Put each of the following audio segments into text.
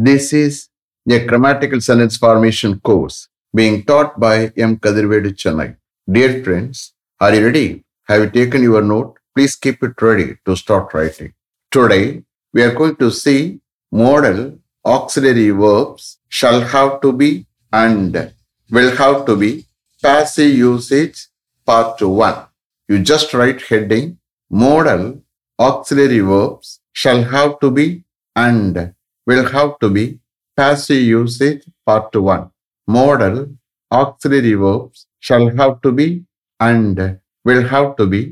This is a grammatical sentence formation course being taught by M. Kadirvedu Chennai. Dear friends, are you ready? Have you taken your note? Please keep it ready to start writing. Today, we are going to see modal auxiliary verbs shall have to be and will have to be passive usage part 1. You just write heading modal auxiliary verbs shall have to be and will have to be passive usage part 1. Modal auxiliary verbs shall have to be and will have to be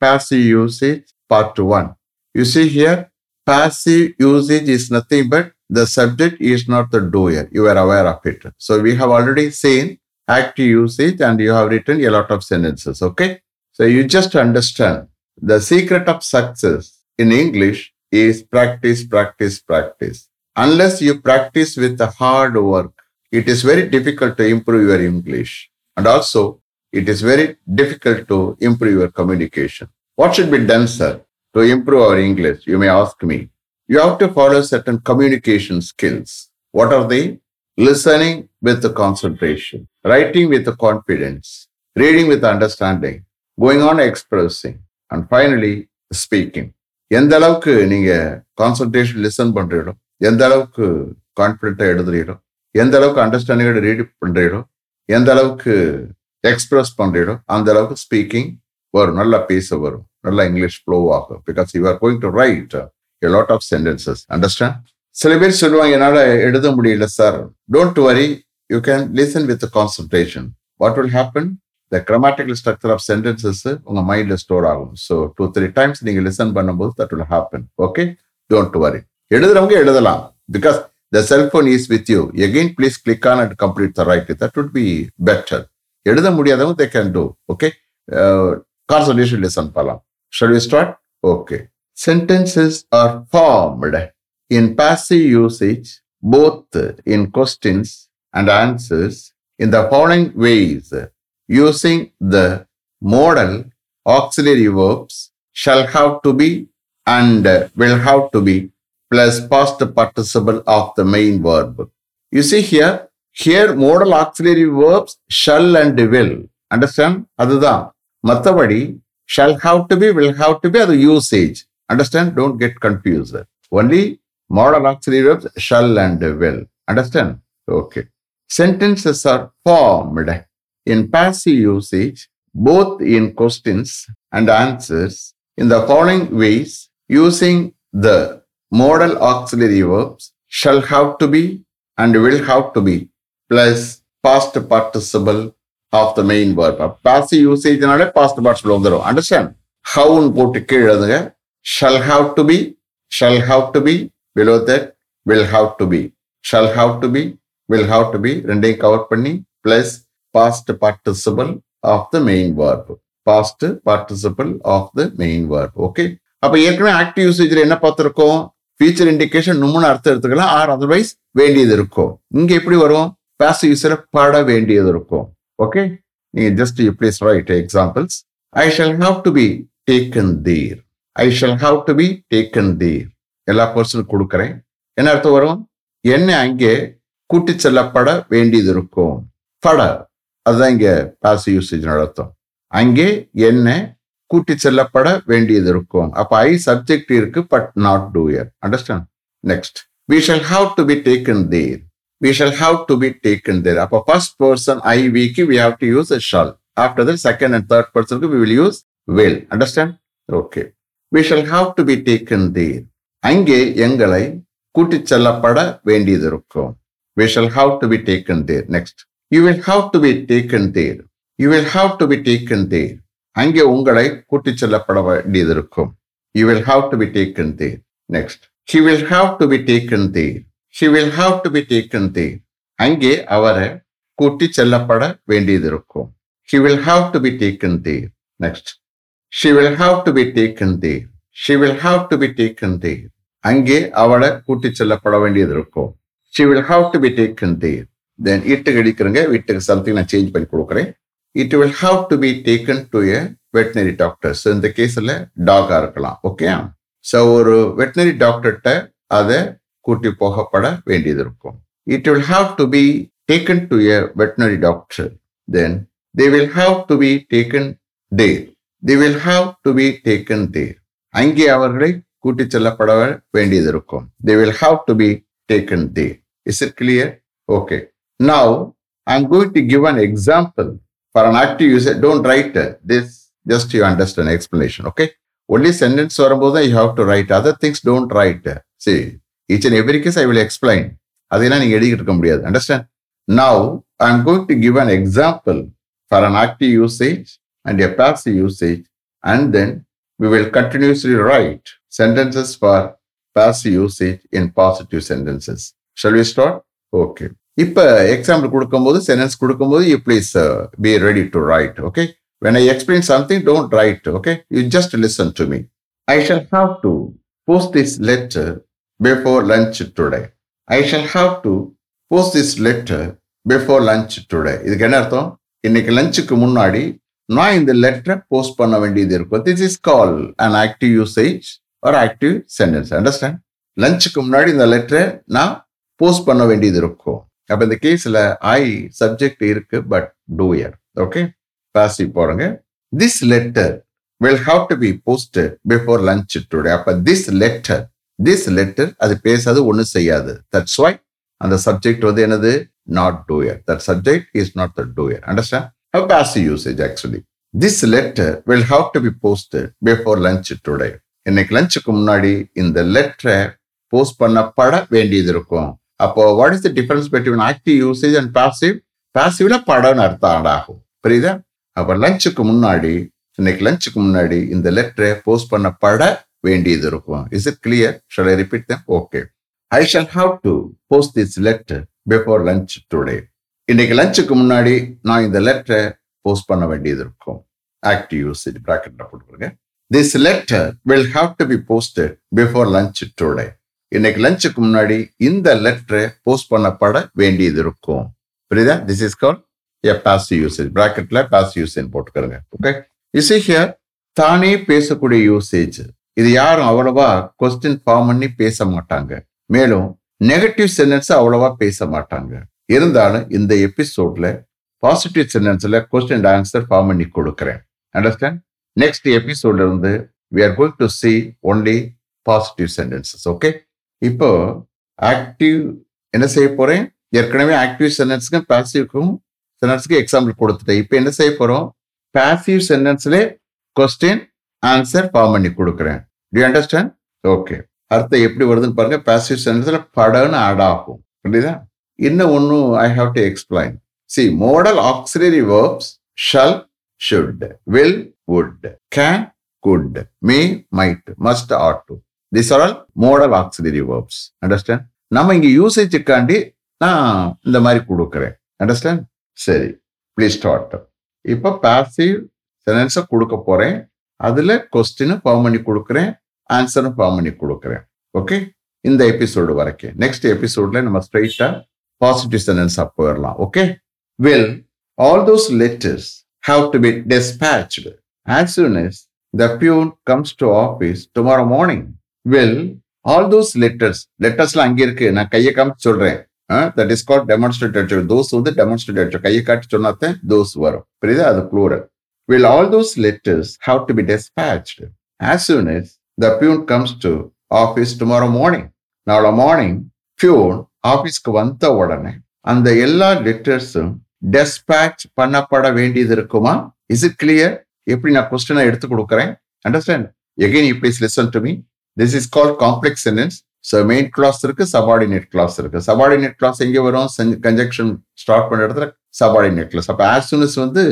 passive usage part 1. You see here, passive usage is nothing but the subject is not the doer. You are aware of it. So we have already seen active usage and you have written a lot of sentences. Okay. So you just understand the secret of success in English is practice, practice, practice Unless you practice with the hard work, it is very difficult to improve your English. And also, it is very difficult to improve your communication. What should be done, sir, to improve our English? You may ask me. You have to follow certain communication skills. What are they? Listening with the concentration, writing with the confidence, reading with understanding, going on expressing, and finally speaking. எந்த அளவுக்கு நீங்க concentration listen பண்றீங்களோ எந்த அளவுக்கு கான்பிடண்டா எழுதுறீங்களோ எந்த அளவுக்கு அண்டர்ஸ்டாண்டிங்கோட read பண்ணுறீடோ எந்த அளவுக்கு எக்ஸ்பிரஸ் பண்ணுறீடோ அந்த அளவுக்கு ஸ்பீக்கிங் வரும். நல்லா பேச வரும். நல்லா இங்கிலீஷ் ஃப்ளோ ஆகும். Because you are going to write a lot of sentences understand சில பேர் சொல்லுவாங்க என்னால் எழுத முடியல sir don't worry you can listen with concentration what will happen the grammatical structure of sentences உங்க மைண்ட்ல ஸ்டோர் ஆகும். ஸோ டூ த்ரீ டைம்ஸ் நீங்க லிசன் பண்ணும்போது that will happen okay don't worry எழுதுறவங்க எழுதலாம் because the cellphone is with you again please click on and complete the write that would be better எழுத முடியாதவங்க they can do okay concentration listen பண்ணலாம் shall we start okay sentences are formed in passive usage both in questions and answers in the following ways using the modal auxiliary verbs shall have to be and will have to be plus past participle of the main verb. You see here, here modal auxiliary verbs shall and will. Understand? Adhudha. matavadi shall have to be, will have to be are usage. Understand? Don't get confused. Only modal auxiliary verbs shall and will. Understand? Okay. Sentences are formed in passive usage, both in questions and answers, in the following ways using the modal auxiliary verbs shall have to be and will have to be plus past participle of the main verb passive யூசேஜ்னாலே past பார்ட்ஸ்ல வந்துடும் understand ஹவுன்னு போட்டு கீழே எழுதுங்க shall have to be shall have to be below that will have to be shall have to be will have to be ரெண்டையும் cover பண்ணி plus past participle of the main verb past participle of the main verb okay அப்போ ஏற்கனவே active யூசேஜில் என்ன பார்த்துருக்கோம் future indication நும்முன்னு அர்த்தம் எடுத்துக்கலாம். Or otherwise வேண்டியது இருக்கும். இங்க எப்படி வரும்? பேசிவ் யூஸ்ல பட வேண்டியது இருக்கும். ஓகே நீங்க just you place write examples I shall have to be taken there I shall have to be taken there எல்லா பர்சனும் கொடுக்குறேன். என்ன அர்த்தம் வரும்? என்ன அங்கே கூட்டி செல்லப்பட வேண்டியது இருக்கும். பட. அதுதான் இங்க பாசிவ் யூசேஜ் அர்த்தம். அங்கே என்ன கூட்டி செல்லப்பட வேண்டியது இருக்கும். அப்ப ஐ சப்ஜெக்ட் இருக்கு but not doer understand next we shall have to be taken there we shall have to be taken there அப்ப ஃபர்ஸ்ட் பர்சன் ஐ விக்கு we have to use shall after that second and third பர்சனுக்கு we will use well understand okay we shall have to be taken there அங்கே எங்களை கூட்டி செல்லப்பட வேண்டியது இருக்கும். We shall have to be taken there next you will have to be taken there you will have to be taken there அங்கே உங்களை கூட்டிச் செல்லப்பட வேண்டியது இருக்கும் you will have to be taken there next she will have to be taken there she will have to be taken there அங்கே அவரை கூட்டி செல்லப்பட வேண்டியது இருக்கும் she will have to be taken there next she will have to be taken there she will have to be taken there அங்கே அவளை கூட்டி செல்லப்பட வேண்டியது இருக்கும் she will have to be taken there then இட்டுக்கு அடிக்கிறங்க வீட்டுக்கு சம்திங் நான் change பண்ணி கொடுக்குறேன். It will have to be taken to a veterinary doctor so இந்த கேஸில் டாகாக இருக்கலாம். ஓகே ஸோ ஒரு வெட்டினரி டாக்டர்கிட்ட அதை கூட்டி போகப்பட வேண்டியது இருக்கும். It will have to be taken to a veterinary doctor then they will have to be taken there they will have to be taken there அங்கே அவர்களை கூட்டி செல்லப்பட வேண்டியது இருக்கும். They will have to be taken there is it clear okay now I am going to give an example For an active user don't write this just you understand explanation okay only sentence வரும்போது தான் you have to write other things don't write சரி each and every case I will explain அதெல்லாம் நீங்க எழுதிக்கிட்டு இருக்க முடியாது understand now I am going to give an example for an active usage and a passive usage and then we will continuously write sentences for passive usage in positive sentences. Shall we start? Okay. இப்போ example கொடுக்கும்போது sentence கொடுக்கும்போது you please be ready to write okay when I explain something don't write okay you just listen to me I shall have to post this letter before lunch today I shall have to post this letter before lunch today இதுக்கு என்ன அர்த்தம்? இன்னைக்கு லஞ்சுக்கு முன்னாடி நான் இந்த லெட்டரை post பண்ண வேண்டியது இருக்கும். This is call an active usage ஒரு ஆக்டிவ் சென்டென்ஸ் அண்டர்ஸ்டாண்ட் லஞ்சுக்கு முன்னாடி இந்த லெட்டரை நான் போஸ்ட் பண்ண வேண்டியது இருக்கும். அப்ப இந்த கேஸ்ல ஐ சப்ஜெக்ட் இருக்கு but doer okay passive போறங்க this letter will have to be post before lunch today அப்ப திஸ் லெட்டர் திஸ் லெட்டர் அது பேசாது ஒன்றும் செய்யாது. தட்ஸ் வை அந்த சப்ஜெக்ட் வந்து என்னது? Not doer that subject is not the doer understand a passive usage actually this letter will have to be post before lunch today இன்னைக்கு லஞ்சுக்கு முன்னாடி இந்த லெட்டரை போஸ்ட் பண்ணப்பட வேண்டியது இருக்கும். அப்போ what is the difference between active usage and passive பாசிவ்ல படம்னு அர்த்தம் ஆடாகும் புரியுதா? அப்ப லஞ்சுக்கு முன்னாடி இன்னைக்கு லஞ்சுக்கு முன்னாடி இந்த லெட்டரை போஸ்ட் பண்ணப்பட வேண்டியது இருக்கும். Is it clear shall I repeat them okay I shall have to post this letter before lunch today இன்னைக்கு லஞ்சுக்கு முன்னாடி நான் இந்த லெட்டரை போஸ்ட் பண்ண வேண்டியது இருக்கும். ஆக்டிவ் யூசேஜ் பிராக்கெட்ல போட்டுருங்க this letter will have to be posted before lunch today இன்னைக்கு லஞ்சுக்கு முன்னாடி இந்த லெட்டரை போஸ்ட் பண்ணப்பட வேண்டியது இருக்கும். புரியுதா? This is call a pass usage பிராக்கெட்ல pass usage போட்டுக்கிறங்க ஓகே இஸ் ஹியர் தானே பேசக்கூடிய யூசேஜ் இது யாரும் அவ்வளவா கொஸ்டின் ஃபார்ம் பண்ணி பேச மாட்டாங்க. மேலும் நெகட்டிவ் சென்டென்ஸ் அவ்வளவா பேச மாட்டாங்க. இருந்தாலும் இந்த எபிசோட்ல பாசிட்டிவ் சென்டென்ஸ்ல கொஸ்டின் ஆன்சர் ஃபார்ம் பண்ணி கொடுக்குறேன். அண்டர்ஸ்டாண்ட் நெக்ஸ்ட் எபிசோட்ல இருந்து we are going to see only positive sentences okay இப்போ ஆக்டிவ் என்ன செய்ய போறேன்? ஏற்கனவே ஆக்டிவ் சென்டென்ஸ்க்கும் பாசிவ்க்கும் சென்டென்ஸ்க்கு எக்ஸாம்பிள் கொடுத்துட்டேன். இப்போ என்ன செய்ய போறோம்? பாசிவ் சென்டென்ஸ்லே கொஸ்டின் ஆன்சர் ஃபார்ம் பண்ணி கொடுக்குறேன். டி அண்டர்ஸ்டாண்ட் ஓகே அர்த்தம் எப்படி வருதுன்னு பாருங்க. பாசிவ் சென்டென்ஸ்ல படம்னு ஆட் ஆகும். புரியுதா? இன்னும் ஒன்றும் I have to explain see modal auxiliary verbs shall should will would can could may might must ought to this are all modal auxiliary verbs understand நம்ம இங்க யூசேஜுக்காண்டி நான் இந்த மாதிரி கொடுக்குறேன். அண்டர்ஸ்டாண்ட் சரி. ப்ளீஸ் ஸ்டார்ட் இப்போ பேசிவ் சென்டென்ஸை கொடுக்க போறேன். அதுல கொஸ்டினும் ஃபார்ம் பண்ணி கொடுக்குறேன். ஆன்சரும் ஃபார்ம் பண்ணி கொடுக்குறேன். ஓகே இந்த எபிசோடு வரைக்கும். நெக்ஸ்ட் எபிசோட்ல நம்ம ஸ்ட்ரைட்டாக பாசிட்டிவ் சென்டென்ஸாக போயிடலாம். Okay will all those letters have to be dispatch as soon as comes peon office tomorrow morning well all those letters லெட்டர்ஸ்லாம் அங்கே இருக்கு. நான் கையை காமிச்சு சொல்றேன். That is call demonstrator those வந்து டெமான்ஸ்ட்ரேட்டர் கையை காட்டி சொன்னாத்தான் தோஸ் வரும். புரியுதா? அது plural will all those letters have to be dispatched. As soon as the peon comes to office tomorrow morning. நாளை மார்னிங் பியூன் ஆஃபீஸ்க்கு வந்த உடனே அந்த எல்லா லெட்டர்ஸும் டெஸ்பேச் பண்ணப்பட வேண்டியது இருக்குமா? இஸ் இட் கிளியர் எப்படி நான் கொஸ்டினை எடுத்து கொடுக்குறேன்? Understand again you please listen to me this is call complex sentence so main clause இருக்கு சபார்டினேட் கிளாஸ் இருக்கு சபார்டினேட் கிளாஸ் எங்கே வரும் கன்ஜெக்ஷன் ஸ்டார்ட் பண்ண இடத்துல சபார்டினேட் கிளாஸ் அப்போ ஆஸ்டூனஸ் வந்து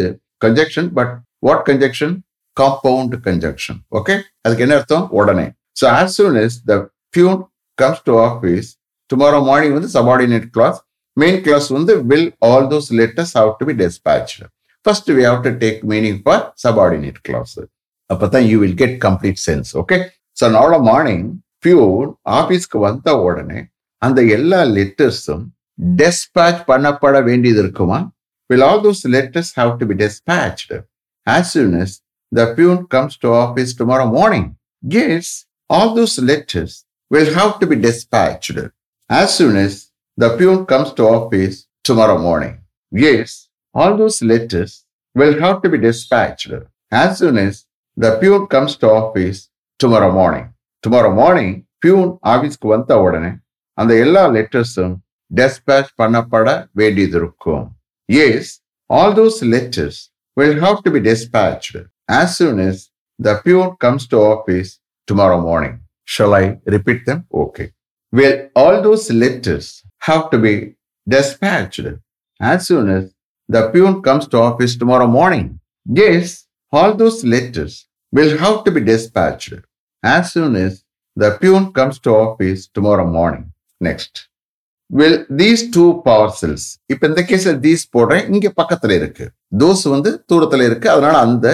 conjunction but what conjunction compound conjunction okay அதுக்கு என்ன அர்த்தம் உடனே so as soon as the peon comes to office tomorrow morning வந்து சபார்டினேட் கிளாஸ் மெயின் கிளாஸ் வந்து will all those letters have to be dispatch first we have to take meaning for subordinate clause அப்போ தான் you will get complete sense okay நாளை morning peon ஆபீஸ்க்கு வந்த உடனே அந்த எல்லா லெட்டர்ஸும் டெஸ்பேச் பண்ணப்பட வேண்டியது இருக்குமா will all those letters have to be dispatched as soon as the peon comes to office tomorrow morning yes all those letters will have to be dispatched as soon as the peon comes to office tomorrow morning. Yes, all those letters will have to be dispatched as soon as the peon comes to office tomorrow morning. Tomorrow morning, peon ஆபீஸ்க்கு வந்த உடனே அந்த எல்லா லெட்டர்ஸும் dispatch பண்ணப்பட வேண்டியது இருக்கும் yes all those letters will have to be dispatched as soon as the peon comes to office tomorrow morning. Shall I repeat them? Okay. Will all those letters have to be dispatched as soon as the peon comes to office tomorrow morning? Yes, all those letters will have to be dispatched As soon as the கம்ஸ் comes to office tomorrow morning. Next. These two power cells இப்போ இந்த கேஸில் these போடுறேன் இங்கே பக்கத்துல இருக்கு. Those வந்து தூரத்தில் இருக்கு அதனால அந்த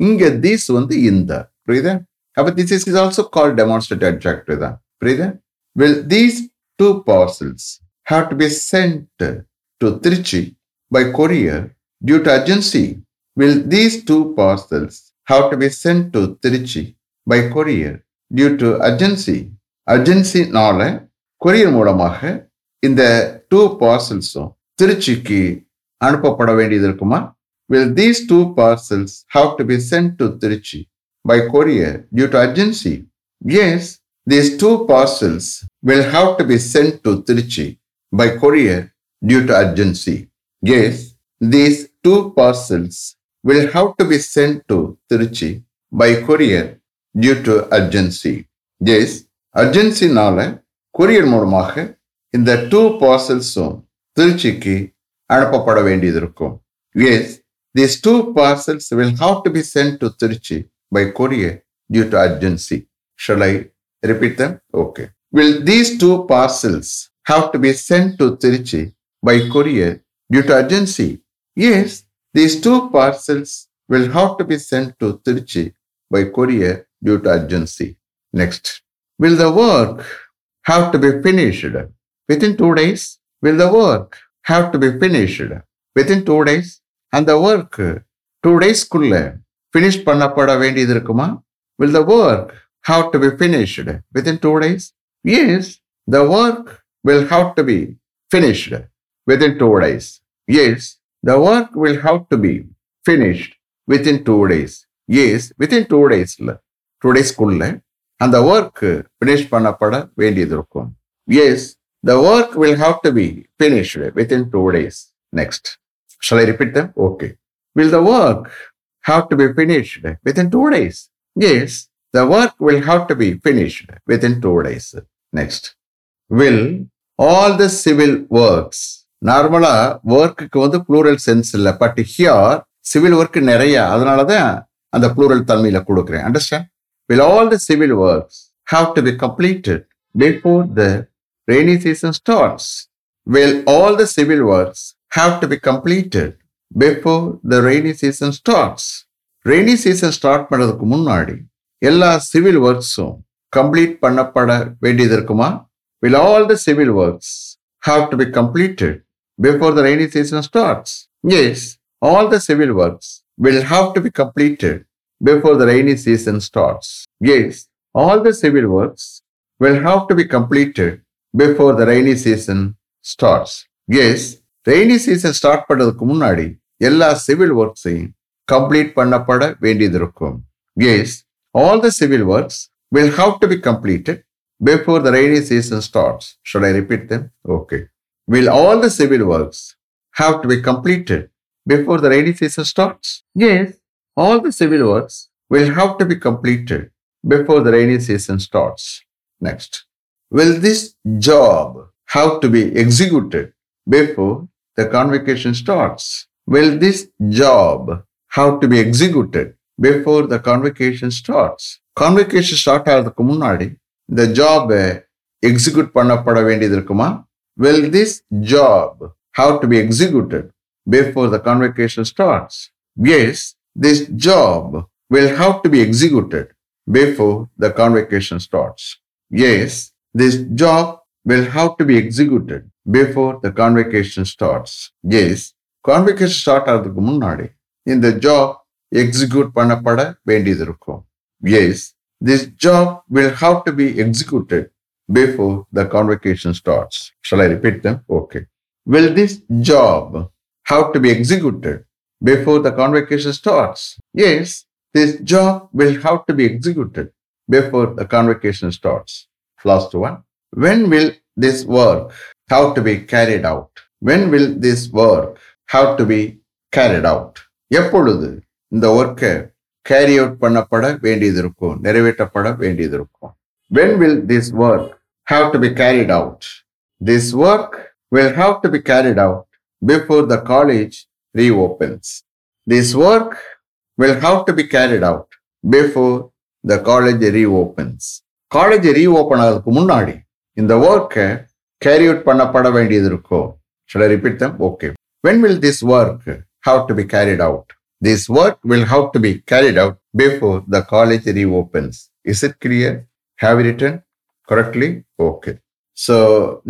இங்கே தீஸ் வந்து இந்த. புரியுதா? அப்ப this is is also call demonstrate adjective தான். புரியுதா? Will these two parcels have to be sent to Trichy by courier due to urgency will these two parcels have to be sent to Trichy by courier due to urgency அர்ஜென்சினால courier மூலமாக இந்த two பார்சல்ஸும் திருச்சிக்கு அனுப்பப்பட வேண்டியது இருக்குமா? Will these two parcels have to be sent to Trichy by courier due to urgency yes these two parcels will have to be sent to Trichy by courier due to urgency yes these two parcels will have to be sent to Trichy by courier due to urgency yes அர்ஜென்சினால courier மூலமாக இந்த two பார்சல்ஸும் திருச்சிக்கு அனுப்பப்பட வேண்டியது இருக்கும். Yes this two parcels will have to be sent to Trichy by courier due to urgency shall I repeat them okay will these two parcels have to be sent to Trichy by courier due to urgency yes these two parcels will have to be sent to Trichy by courier due to urgency. Next, will the work have to be finished within two days? Will the work have to be finished within two days? And the work two days குள்ள finish பண்ணப்பட வேண்டியது இருக்குமா? Will the work have to be finished within two days? Yes, the work will have to be finished within two days. Yes, the work will have to be finished within two days. Yes within two டேஸ்ல Two டேஸ்க்குள்ள அந்த work finish பண்ணப்பட வேண்டியது இருக்கும். Yes the work will have to be finished within two days next shall I repeat them okay will the work have to be finished within two days yes the work will have to be finished within two days next will all the civil works நார்மலா ஒர்க்குக்கு வந்து plural sense இல்லை but here civil work நிறைய அதனாலதான் அந்த plural தன்மையில கொடுக்குறேன். Understand will all the civil works have to be completed before the rainy season starts will all the civil works have to be completed before the rainy season starts rainy season start பண்ணதுக்கு முன்னாடி எல்லா civil ஒர்க்ஸும் complete பண்ணப்பட வேண்டியது இருக்குமா will all the civil works have to be completed before the rainy season starts yes all the civil works will have to be completed before the rainy season starts. Yes, all the civil works will have to be completed before the rainy season starts. Yes, rainy season start பண்ணதுக்கு முன்னாடி எல்லா civil ஒர்க்ஸையும் complete பண்ணப்பட வேண்டியது இருக்கும் yes all the civil works will have to be completed before the rainy season starts should I repeat them okay will all the civil works have to be completed before the rainy season starts? Yes, all the civil works will have to be completed before the rainy season starts. Next, will this job have to be executed before the convocation starts? Will this job have to be executed before the convocation starts? Convocation start ஆகிறதுக்கு முன்னாடி இந்த job execute பண்ணப்பட வேண்டியது இருக்குமா will this job have to be executed before the convocation starts. Yes, this job will have to be executed before the convocation starts. Yes, this job will have to be executed before the convocation starts. Yes, convocation start ஆகிறதுக்கு முன்னாடி இந்த job execute பண்ணப்பட வேண்டியது இருக்கும் yes this job will have to be executed before the convocation starts. Shall I repeat them? Okay. Will this job have to be executed before the convocation starts? Yes, this job will have to be executed before the convocation starts. Last one. When will this work have to be carried out? When will this work have to be carried out? எப்பொழுது இந்த ஒர்க்கை carry out பண்ணப்பட வேண்டியது இருக்கும் நிறைவேற்றப்பட வேண்டியது இருக்கும் when will this work have to be carried out this work will have to be carried out before the college reopens this work will have to be carried out before the college reopens college reopen ஆகிறதுக்கு முன்னாடி இந்த ஒர்க்கை carry out பண்ணப்பட வேண்டியது இருக்கும் Shall I repeat them? Okay. When will this work have to be carried out? This work will have to be carried out before the college reopens. Is it clear? Have you written correctly? Okay. So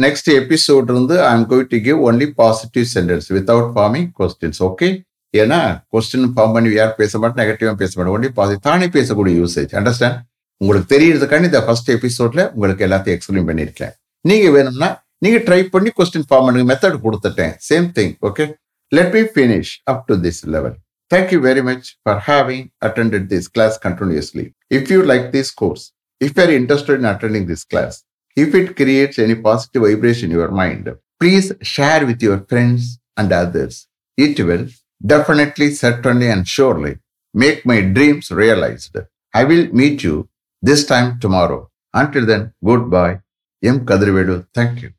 next episode இருந்து I am going to give only positive sentence without forming questions okay ஏன்னா question form பண்ணி யார் பேச மாட்டேன் நெகட்டிவாக பேச மாட்டோம் only positive தானே பேசக்கூடிய யூசேஜ் அண்டர்ஸ்டாண்ட் உங்களுக்கு தெரியறதுக்காண்டி இந்த ஃபர்ஸ்ட் எபிசோட்ல உங்களுக்கு எல்லாத்தையும் எக்ஸ்பிளைன் பண்ணியிருக்கேன் நீங்கள் வேணும்னா நீங்க ட்ரை பண்ணி கொஸ்டின் ஃபார்ம் பண்ணுங்க மெத்தட் கொடுத்துட்டேன் same thing okay let me finish up to this level Thank you very much for having attended this class continuously. If you like this course, if you are interested in attending this if it creates any positive vibration in your mind, please share with your friends and others. It will definitely, certainly, and surely make my dreams realized. I will meet you this time tomorrow. Until then, goodbye. M. Kadrivedu. Thank you.